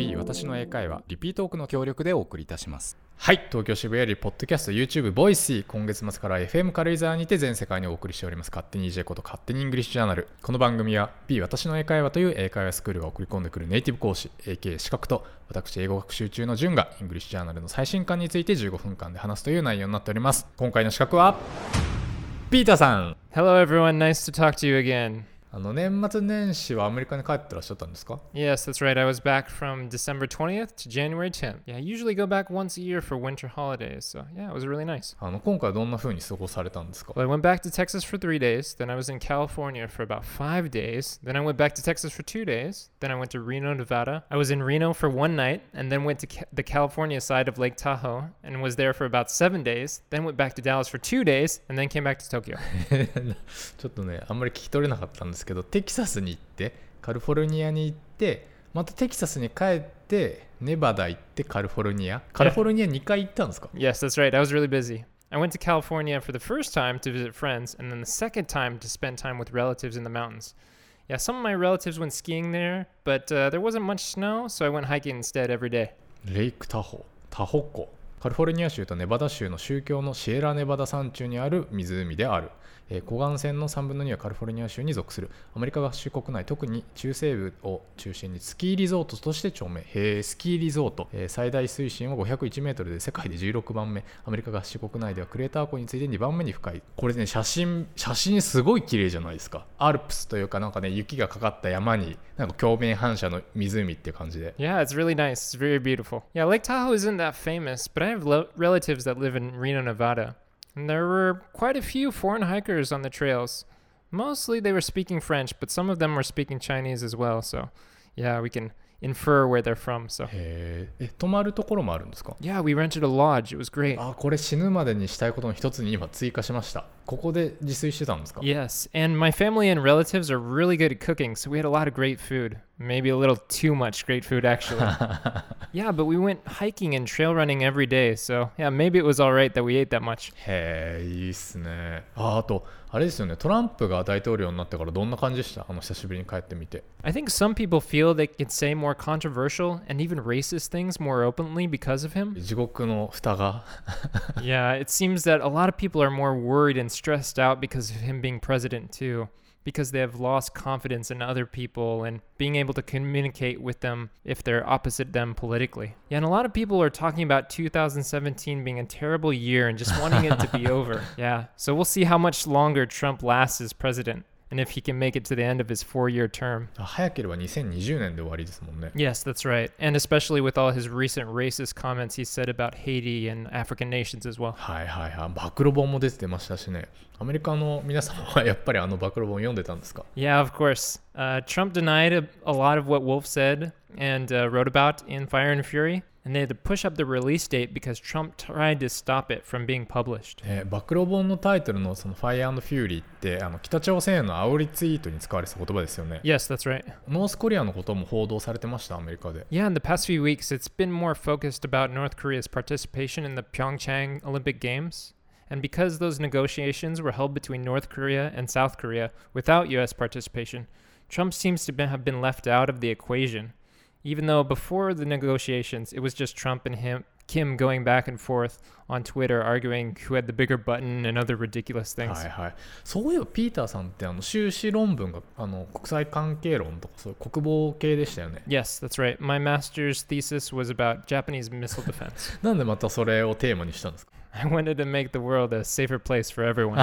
B 私の英会話リピートークの協力でお送りいたします。はい東京渋谷よりポッドキャスト YouTube ボイシー今月末から FM 軽井沢にて全世界にお送りしております。勝手に EJ こと勝手に English Journal。この番組は B 私の英会話という英会話スクールが送り込んでくるネイティブ講師 AK 資格と私英語学習中の順が English Journal の最新刊について15分間で話すという内容になっております。今回の資格はピーターさん。Hello, everyone. Nice to talk to you again. あの年末年始はアメリカに帰ってらっしゃったんですか Yes, that's right. I was back from December 20th to January 10th. Yeah, I usually go back once a year for winter holidays. So, yeah, it was really nice. あの今回どんな風に過ごされたんですか Well, I went back to Texas for three days. Then I was in California for about five days. Then I went back to Texas for two days. Then I went to Reno, Nevada. I was in Reno for one night and then went to ca- the California side of Lake Tahoe and was there for about seven days. Then went back to Dallas for two days and then came back to Tokyo. ちょっとねあんまり聞き取れなかったんです けどテキサスに行ってカリフォルニアに行ってまたテキサスに帰ってネバダ行ってカリフォルニアカリフォルニア2回行ったんですか Yes, that's right. I was really busy. I went to California for the first time to visit friends, and then the second time to spend time with relatives in the mountains. Yeah, some of my relatives went skiing there, but uh, there wasn't much snow, so I went hiking instead every day. レイクタホタホ湖カリフォルニア州とネバダ州の宗教のシエラネバダ山中にある湖である、えー湖岸線の3分の2はカリフォルニア州に属する。アメリカ合衆国内特に中西部を中心にスキーリゾートとして著名へスキーリゾート、えー最大水深は501メートルで世界で16番目。アメリカ合衆国内ではクレーター湖に次いで2番目に深い。これね写真写真すごい綺麗じゃないですか。アルプスというかなんかね雪がかかった山になんか鏡面反射の湖って感じで。Yeah, it's really nice. It's very beautiful. Yeah, Lake Tahoe isn't that famous, but I have relatives that live in Reno, Nevada. And there were quite a few foreign hikers on the trails. Mostly they were speaking French, but some of them were speaking Chinese as well. So, yeah, we can infer where they're from. So, へーえ泊まるところもあるんですか yeah, we rented a lodge. It was great. あこれ死ぬまでにしたいことの一つに今追加しました ここで自炊してたんですか Yes, and my family and relatives are really good at cooking, so we had a lot of great food. Maybe a little too much great food, actually. yeah, but we went hiking and trail running every day, so yeah, maybe it was all right that we ate that much. へえいいっすねああとあれですよねトランプが大統領になってからどんな感じでしたあの久しぶりに帰ってみて I think some people feel they can say more controversial and even racist things more openly because of him. 地獄の蓋が yeah, it seems that a lot of people are more worried and stressed out because of him being president, too. Because they have lost confidence in other people and being able to communicate with them if they're opposite them politically. Yeah, and a lot of people are talking about 2017 being a terrible year and just wanting it to be over. Yeah, so we'll see how much longer Trump lasts as president and if he can make it to the end of his four year term. あ早ければ2020年で終わりですもんね Yes, that's right. And especially with all his recent racist comments he said about Haiti and African nations as well. はいはいはい暴露本も出てましたしねアメリカの皆様はやっぱりあの暴露本読んでたんですか Yeah, of course. Uh, Trump denied a, a lot of what Wolf said and uh, wrote about in Fire and Fury, and they had to push up the release date because Trump tried to stop it from being published. えー暴露本のタイトルのその「Fire and Fury」ってあの北朝鮮への煽りツイートに使われてた言葉ですよね Yes, that's right. ノースコリアのことも報道されてましたアメリカで Yeah, in the past few weeks, it's been more focused about North Korea's participation in the Pyeongchang Olympic Games. And because those negotiations were held between North Korea and South Korea without U.S. participation, Trump seems to be, have been left out of the equation. Even though before the negotiations, it was just Trump and him, Kim going back and forth on Twitter arguing who had the bigger button and other ridiculous things. はいはい、そういえばピーターさんってあの修士論文があの国際関係論とかそういう国防系でしたよね Yes, that's right. My master's thesis was about Japanese missile defense. なんでまたそれをテーマにしたんですか I wanted to make the world a safer place for everyone.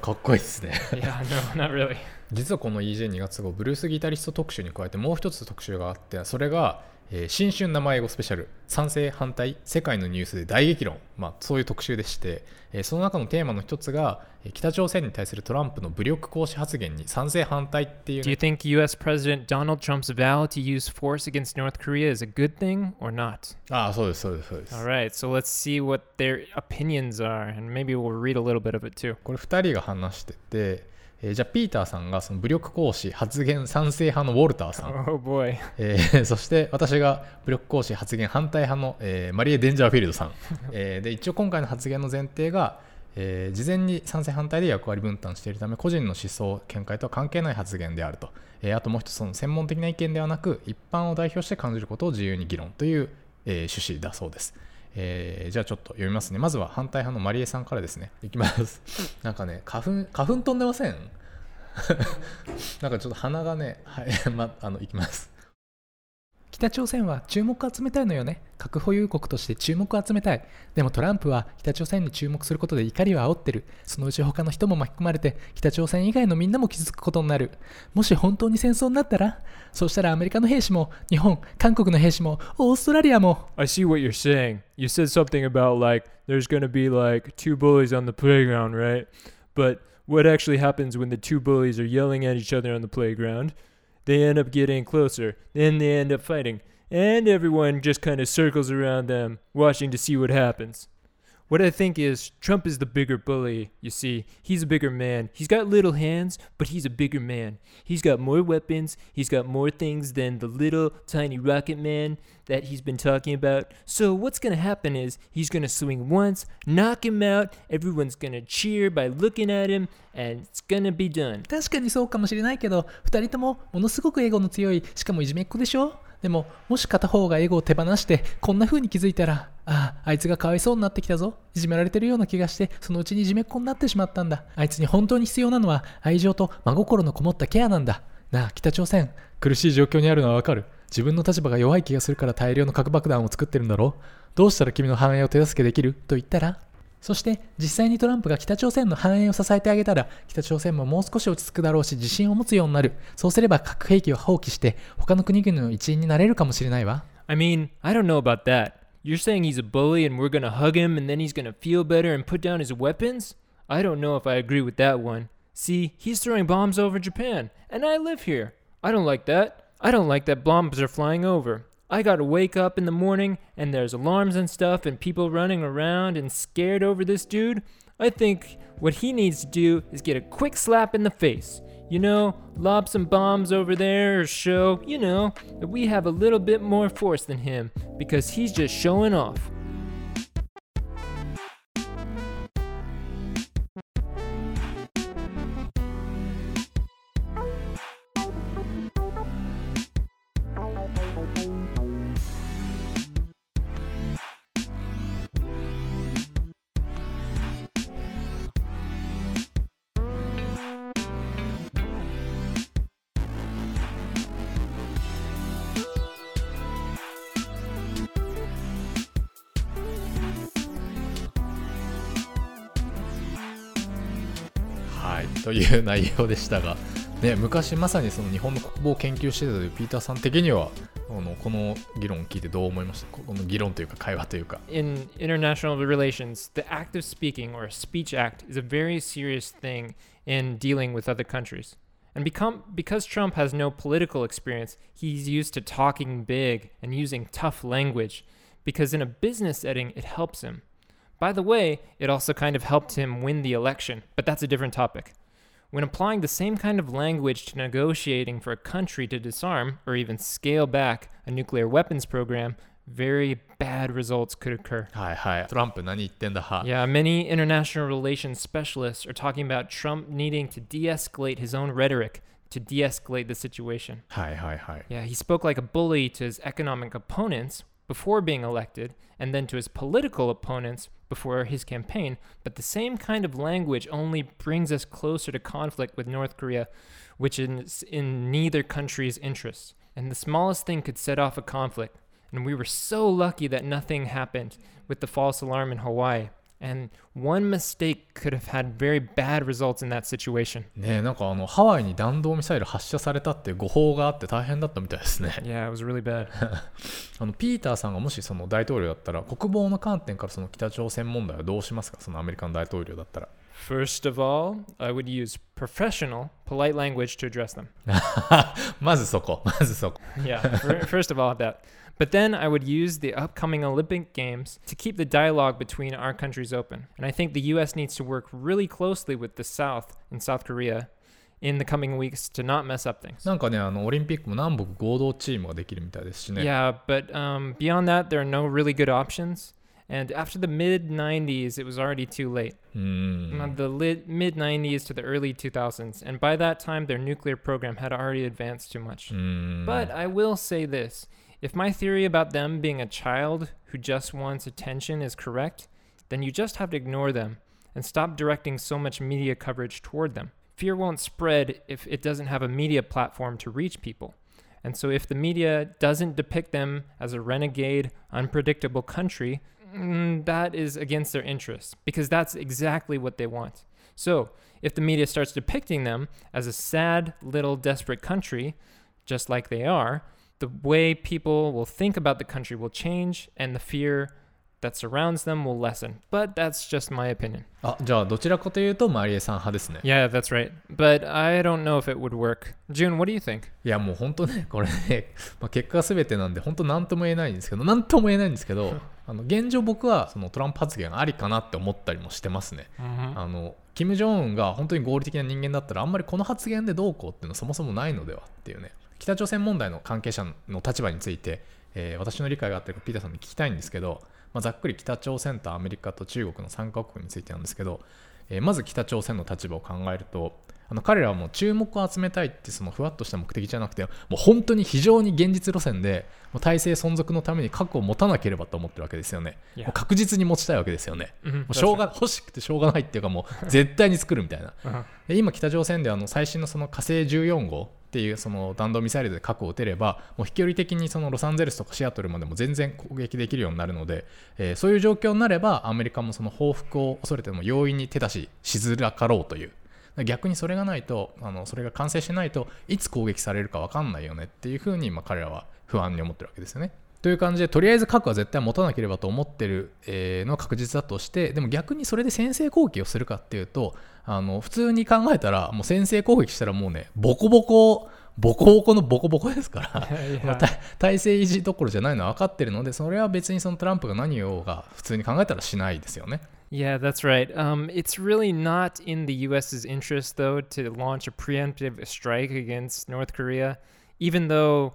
かっこいいですね yeah, no, not really. 実はこの EJ2 月号ブルースギタリスト特集に加えてもう一つ特集があってそれが、えー新春生英語スペシャル賛成反対世界のニュースで大激論、まあ、そういう特集でして、えーその中のテーマの一つがえー北朝鮮に対するトランプの武力行使発言に賛成反対っていう Do you think U.S. President Donald Trump's vow to use force against North Korea is a good thing or not? ああそうですそうですそうです All right, so let's see what their opinions are, and maybe we'll read a little bit of it too. これ2人が話してて、えーじゃあピーターさんがその武力行使発言賛成派のウォルターさん、Oh. えーそして私が武力行使発言反対派の、えーマリエ・デンジャーフィールドさん、えーで一応今回の発言の前提が、えー事前に賛成反対で役割分担しているため個人の思想見解とは関係ない発言であると、えーあともう一つその専門的な意見ではなく一般を代表して感じることを自由に議論という、えー趣旨だそうです、えーじゃあちょっと読みますね。まずは反対派のマリエさんからですね。いきます。なんかね花粉花粉飛んでません？なんかちょっと鼻がねはい まあのいきます北朝鮮は注目を集めたいのよね核保有国として注目を集めたいでもトランプは北朝鮮に注目することで怒りを煽ってるそのうち他の人も巻き込まれて北朝鮮以外のみんなも傷つくことになるもし本当に戦争になったらそうしたらアメリカの兵士も日本韓国の兵士もオーストラリアも I see what you're saying. You said something about like there's going to be like two bullies on the playground, right? But what actually happens when the two bullies are yelling at each other on the playground? They end up getting closer, then they end up fighting, and everyone just kind of circles around them, watching to see what happens. What I think is Trump is the bigger bully, you see. He's a bigger man. He's got little hands, but he's a bigger man. He's got more weapons, he's got more things than the little tiny rocket man that he's been talking about. So what's going to happen is he's going to swing once, knock him out, everyone's going to cheer by looking at him, and it's going to be done. 確かにそうかもしれないけど2人ともものすごくエゴの強いしかもいじめっ子でしょ でももし片方がエゴを手放してこんな風に気づいたらあああいつがかわいそうになってきたぞ。いじめられてるような気がしてそのうちにいじめっ子になってしまったんだ。あいつに本当に必要なのは愛情と真心のこもったケアなんだ。なあ北朝鮮。苦しい状況にあるのはわかる。自分の立場が弱い気がするから大量の核爆弾を作ってるんだろう。どうしたら君の繁栄を手助けできる？と言ったらそして実際にトランプが北朝鮮の繁栄を支えてあげたら北朝鮮ももう少し落ち着くだろうし自信を持つようになるそうすれば核兵器を放棄して他の国々の一員になれるかもしれないわ I mean, I don't know about that. You're saying he's a bully and we're going to hug him and then he's going to feel better and put down his weapons? I don't know if I agree with that one. See, he's throwing bombs over Japan, and I live here. I don't like that. I don't like that bombs are flying over. I gotta wake up in the morning and there's alarms and stuff and people running around and scared over this dude. I think what he needs to do is get a quick slap in the face. You know, lob some bombs over there or show, you know, that we have a little bit more force than him because he's just showing off. という内容でしたが、ね、昔まさにその日本の国防を研究してたというピーターさん的にはあのこの議論を聞いてどう思いましたこの議論というか会話というか in international relations, the act of speaking or a speech act is a very serious thing in dealing with other countries. And become, because Trump has no political experience, he's used to talking big and using tough language. Because in a business setting, it helps him. By the way, it also kind of helped him win the election, but that's a different topic. When applying the same kind of language to negotiating for a country to disarm or even scale back a nuclear weapons program, very bad results could occur. はいはいトランプ何言ってんだは Yeah, many international relations specialists are talking about Trump needing to de escalate his own rhetoric to de escalate the situation. はいはいはい Yeah, he spoke like a bully to his economic opponents before being elected and then to his political opponents before his campaign. But the same kind of language only brings us closer to conflict with North Korea, which is in neither country's interests. And the smallest thing could set off a conflict. And we were so lucky that nothing happened with the false alarm in Hawaii. And one mistake could have had very bad results in that situation. ねえなんかあのハワイに弾道ミサイル発射されたっていう誤報があって大変だったみたいですね Yeah, it was really bad. あのピーターさんがもしその大統領だったら国防の観点からその北朝鮮問題はどうしますかそのアメリカの大統領だったら First of all, I would use professional, polite language to address them. まずそこまずそこ Yeah, fir- first of all, that. But then I would use the upcoming Olympic Games to keep the dialogue between our countries open. And I think the US needs to work really closely with the South in South Korea in the coming weeks to not mess up things. なんかね、あのオリンピックも南北合同チームができるみたいですしね。Yeah, but、um, beyond that, there are no really good options. And after the mid 90s, it was already too late. Hmm. Uh, the mid 90s to the early 2000s. And by that time, their nuclear program had already advanced too much. Hmm. But I will say this if my theory about them being a child who just wants attention is correct, then you just have to ignore them and stop directing so much media coverage toward them. Fear won't spread if it doesn't have a media platform to reach people. And so, if the media doesn't depict them as a renegade, unpredictable country, mm, that is against their interests because that's exactly what they want. So, if the media starts depicting them as a sad, little, desperate country, just like they are, the way people will think about the country will change and the fear that surrounds them will lessen. But that's just my opinion. あじゃあどちらかというとマリエさん派ですね Yeah, that's right. But I don't know if it would work. June, what do you think? いやもう本当ねこれね、まあ、結果が全てなんで本当何とも言えないんですけど何とも言えないんですけどあの現状僕はそのトランプ発言ありかなって思ったりもしてますね Mm-hmm. あのキム・ジョンウンが本当に合理的な人間だったらあんまりこの発言でどうこうっていうのはそもそもないのではっていうね北朝鮮問題の関係者の立場について、えー私の理解があってピーターさんに聞きたいんですけど、まあ、ざっくり北朝鮮とアメリカと中国の3カ国についてなんですけど、えーまず北朝鮮の立場を考えるとあの彼らはもう注目を集めたいってそのふわっとした目的じゃなくてもう本当に非常に現実路線でもう体制存続のために核を持たなければと思ってるわけですよね。もう確実に持ちたいわけですよね。Mhm, もうしょうが欲しくてしょうがないっていうかもう絶対に作るみたいな Uh-huh. で今北朝鮮であの最新のその火星14号っていうその弾道ミサイルで核を撃てればもう飛距離的にそのロサンゼルスとかシアトルまでも全然攻撃できるようになるので、えーそういう状況になればアメリカもその報復を恐れても容易に手出ししづらかろうという逆にそれがないとあのそれが完成しないといつ攻撃されるか分かんないよねっていうふうにまあ彼らは不安に思ってるわけですよね。という感じでとりあえず核は絶対持たなければと思ってる、えーのは確実だとしてでも逆にそれで先制攻撃をするかっていうとあの普通に考えたらもう先制攻撃したらもうねボコボコボコボコのボコボコですから体体制維持どころじゃないのは分かってるのでそれは別にそのトランプが何をが普通に考えたらしないですよね。Yeah, that's right. Um, it's really not in the U.S.'s interest, though, to launch a preemptive strike against North Korea, even though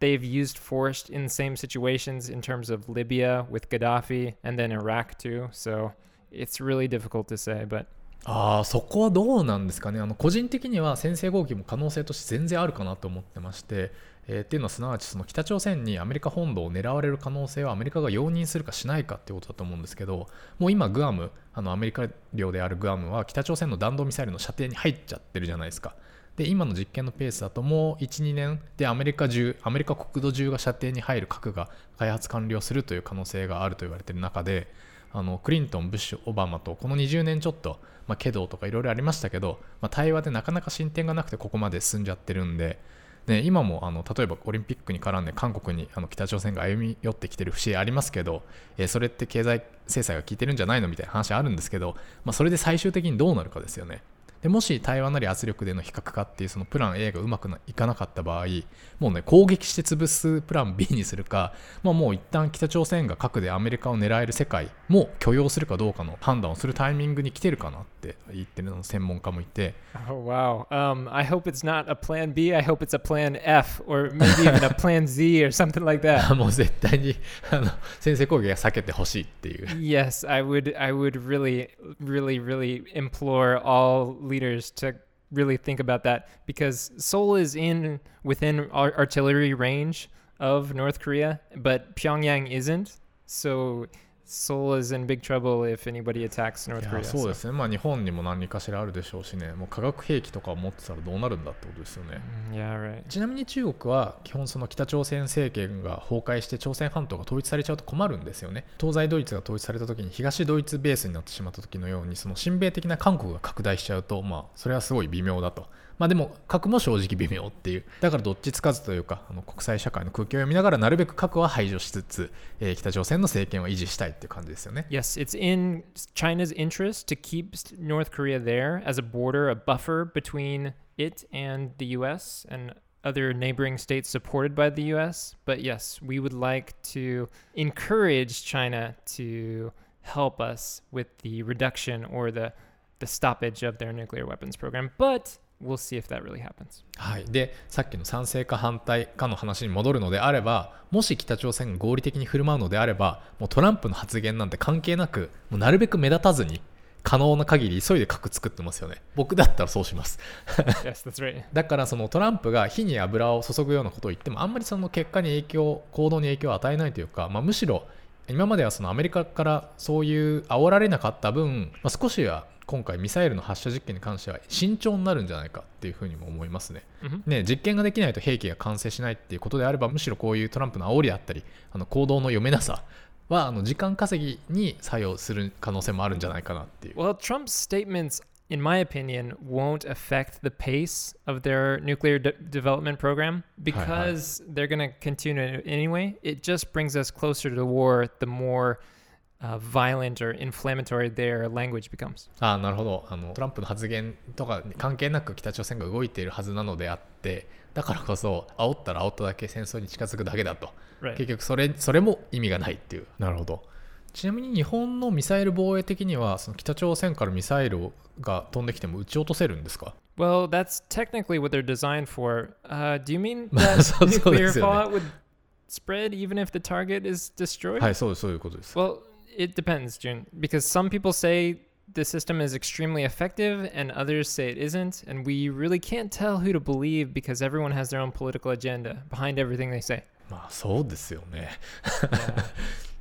they've used force in the same situations in terms of Libya with Gaddafi and then Iraq, too. So it's really difficult to say, but ああそこはどうなんですかねあの個人的には先制攻撃も可能性として全然あるかなと思ってまして、えーっていうのはすなわちその北朝鮮にアメリカ本土を狙われる可能性はアメリカが容認するかしないかっていうことだと思うんですけどもう今グアムあのアメリカ領であるグアムは北朝鮮の弾道ミサイルの射程に入っちゃってるじゃないですか。で今の実験のペースだともう12年でアメリカ中アメリカ国土中が射程に入る核が開発完了するという可能性があると言われている中であのクリントン、ブッシュ、オバマとこの20年ちょっと、まあ、ケドとかいろいろありましたけど、まあ、対話でなかなか進展がなくてここまで進んじゃってるんで、ね、今もあの例えばオリンピックに絡んで韓国にあの北朝鮮が歩み寄ってきてる節ありますけど、えーそれって経済制裁が効いてるんじゃないのみたいな話あるんですけど、まあ、それで最終的にどうなるかですよね。でもし対話なり圧力での比較化っていうそのプラン A がうまくないかなかった場合もうね攻撃して潰すプラン B にするか、まあ、もう一旦北朝鮮が核でアメリカを狙える世界も許容するかどうかの判断をするタイミングに来てるかなって言ってるの専門家もいて oh, wow. Um, I hope it's not a plan B. I hope it's a plan F or maybe even a plan Z or something like that. もう絶対にあの先制攻撃は避けてほしいっていう Yes, I would I would really really really implore all leaders to really think about that because Seoul is in within ar- artillery range of North Korea, but Pyongyang isn't. So Seoul is in big trouble if anybody attacks い North や Korea. そうですねまあ日本にも何かしらあるでしょうしね。もう化学兵器とかを持ってたらどうなるんだってことですよね。Mm, Yeah, right. ちなみに中国は基本その北朝鮮政権が崩壊して朝鮮半島が統一されちゃうと困るんですよね。東西ドイツが統一された時に東ドイツベースになってしまった時のようにその親米的な韓国が拡大しちゃうとまあそれはすごい微妙だとまあでも核も正直微妙っていうだからどっちつかずというかあの国際社会の空気を読みながらなるべく核は排除しつつ、えー北朝鮮の政権は維持したいっていう感じですよね Yes, it's in China's interest to keep North Korea there as a border, a buffer between it and the US and other neighboring states supported by the US. But yes, we would like to encourage China to help us with the reduction or the the stoppage of their nuclear weapons program. But we'll see if that really happens. はい、でさっきの賛成か反対かの話に戻るのであればもし北朝鮮が合理的に振る舞うのであればもうトランプの発言なんて関係なくもうなるべく目立たずに可能な限り急いで核作ってますよね僕だったらそうします yes, that's right. だからそのトランプが火に油を注ぐようなことを言ってもあんまりその結果に影響行動に影響を与えないというか、まあ、むしろ今まではそのアメリカからそういう煽られなかった分、まあ、少しは今回ミサイルの発射実験に関しては慎重になるんじゃないかっていうふうにも思いますね。Mhm. ね実験ができないと兵器が完成しないっていうことであればむしろこういうトランプの煽りだったりあの行動の読めなさはあの時間稼ぎに作用する可能性もあるんじゃないかなっていう。Well, Trump's statements, in my opinion, won't affect the pace of their nuclear de- development program because they're going to continue it anyway. It just brings us closer to the war the more uh, violent or inflammatory their language becomes. ああなるほどあのトランプの発言とかに関係なく北朝鮮が動いているはずなのであってだからこそ煽ったら煽っただけ戦争に近づくだけだと Right. 結局それそれも意味がないっていうなるほど ちなみに日本のミサイル防衛的にはその北朝鮮からミサイルが飛んできても撃ち落とせるんですか Well, that's technically what they're designed for. Uh, do you mean まあ that そうそう nuclear ですよね。fallout would spread even if the target is destroyed? はいそうですそういうことです、Well, it depends, June, because some people say the system is extremely effective and others say it isn't, and we really can't tell who to believe because everyone has their own political agenda behind everything they say. まあそうですよね.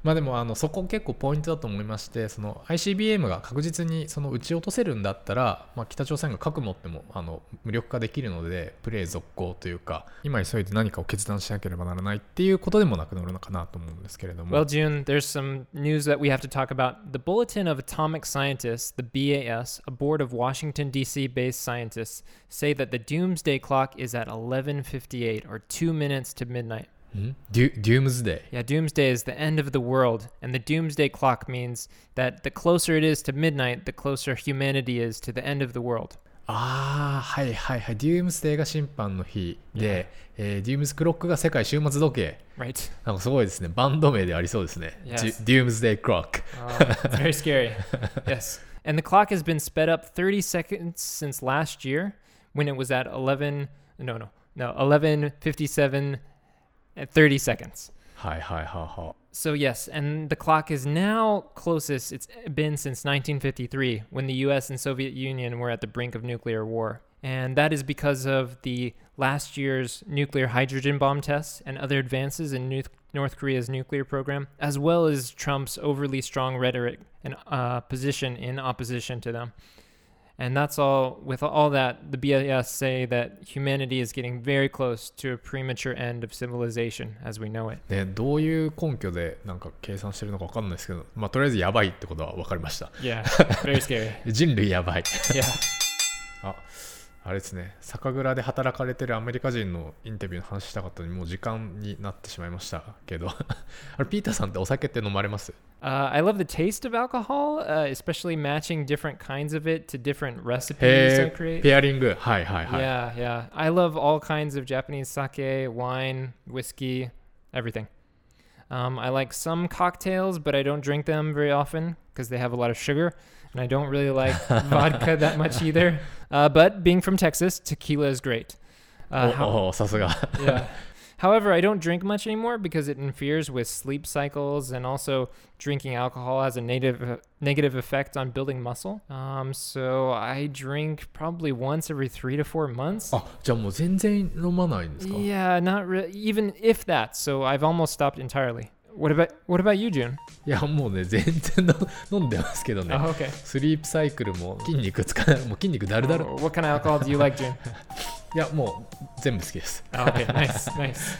まあでもあのそこ結構ポイントだと思いましてその ICBM が確実にその撃ち落とせるんだったら、まあ、北朝鮮が核持ってもあの無力化できるのでプレー続行というか今急いで何かを決断しなければならないっていうことでもなくなるのかなと思うんですけれども Well, June, there's some news that we have to talk about. The Bulletin of Atomic Scientists, the BAS, a board of Washington D.C. based scientists, say that the doomsday clock is at 11:58 or 2 minutes to midnight. んデュデュームズデイ Yeah, doomsday is the end of the world, and the doomsday clock means that the closer it is to midnight, the closer humanity is to the end of the world. ああはいはいはいデュームズデイが審判の日で、えーデュームズクロックが世界終末時計 Right. なんかすごいですねバンド名でありそうですね、 Yes. デュデュームズデイクロック Oh, it's very scary. yes. And the clock has been sped up 30 seconds since last year when it was at 11 no no no 11:57 at 30 seconds. Hi, hi, ha, ha. So, yes, and the clock is now closest it's been since 1953 when the US and Soviet Union were at the brink of nuclear war. And that is because of the last year's nuclear hydrogen bomb tests and other advances in nu- North Korea's nuclear program, as well as Trump's overly strong rhetoric and uh, position in opposition to them. And that's all, with all that, the BIS say that humanity is getting very close to a premature end of civilization as we know it. ね、どういう根拠でなんか計算してるのか分かんないですけど、まあ、とりあえずやばいってことは分かりました。Yeah, very scary. 人類やばい。Yeah. ああれですね、酒蔵で働かれてるアメリカ人のインタビューの話したかったのに、もう時間になってしまいましたけど、あれ、ピーターさんってお酒って飲まれます？Uh, I love the taste of alcohol, uh, especially matching different kinds of it to different recipes I create. Pairing, hi, hi, hi. Yeah, yeah. I love all kinds of Japanese sake, wine, whiskey, everything. Um, I like some cocktails, but I don't drink them very often because they have a lot of sugar, and I don't really like vodka that much either. Uh, but being from Texas, tequila is great. Uh, oh, how, oh, oh yeah. However, I don't drink much anymore because it interferes with sleep cycles, and also drinking alcohol has a negative negative effect on building muscle. Um, so I drink probably once every three to four months. あじゃあもう全然飲まないんですか Yeah, not really. Even if that. So I've almost stopped entirely. What about What about you, June? いや、もうね、全然の飲んでますけどね。 Oh, okay. スリープサイクルも筋肉つかない、もう筋肉だるだる。 Oh, what kind of alcohol do you like, June? いや、もう全部好きです。ナイス、ナイス。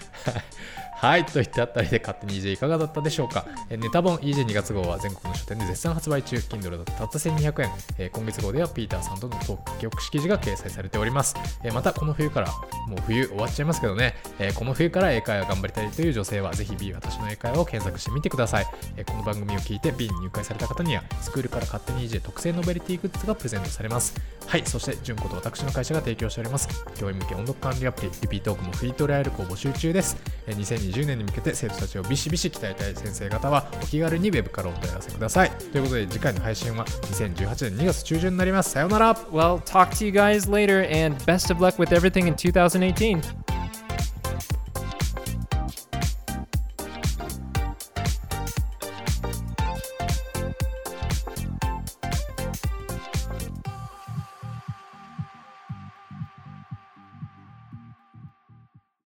はい、といったあたりで勝手に EJ いかがだったでしょうか。えネタ本 EJ2 月号は全国の書店で絶賛発売中、Kindle だとたった1200円。え今月号ではピーターさんとのトーク記憶記事が掲載されております。えまたこの冬から、もう冬終わっちゃいますけどね、えこの冬から英会話頑張りたいという女性はぜひ B 私の英会話を検索してみてください。えこの番組を聞いて B に入会された方には、スクールから勝手に EJ 特製ノベリティグッズがプレゼントされます。はい、そして、純子と私の会社が提供しております。教員向け音読管理アプリ、リピートークもフリートライアルを募集中です。えー2020年に向けて生徒たちをビシビシ鍛えたい先生方はお気軽にウェブからお問い合わせください。ということで次回の配信は2018年2月中旬になります。さようなら。Well, talk to you guys later and best of luck with everything in 2018.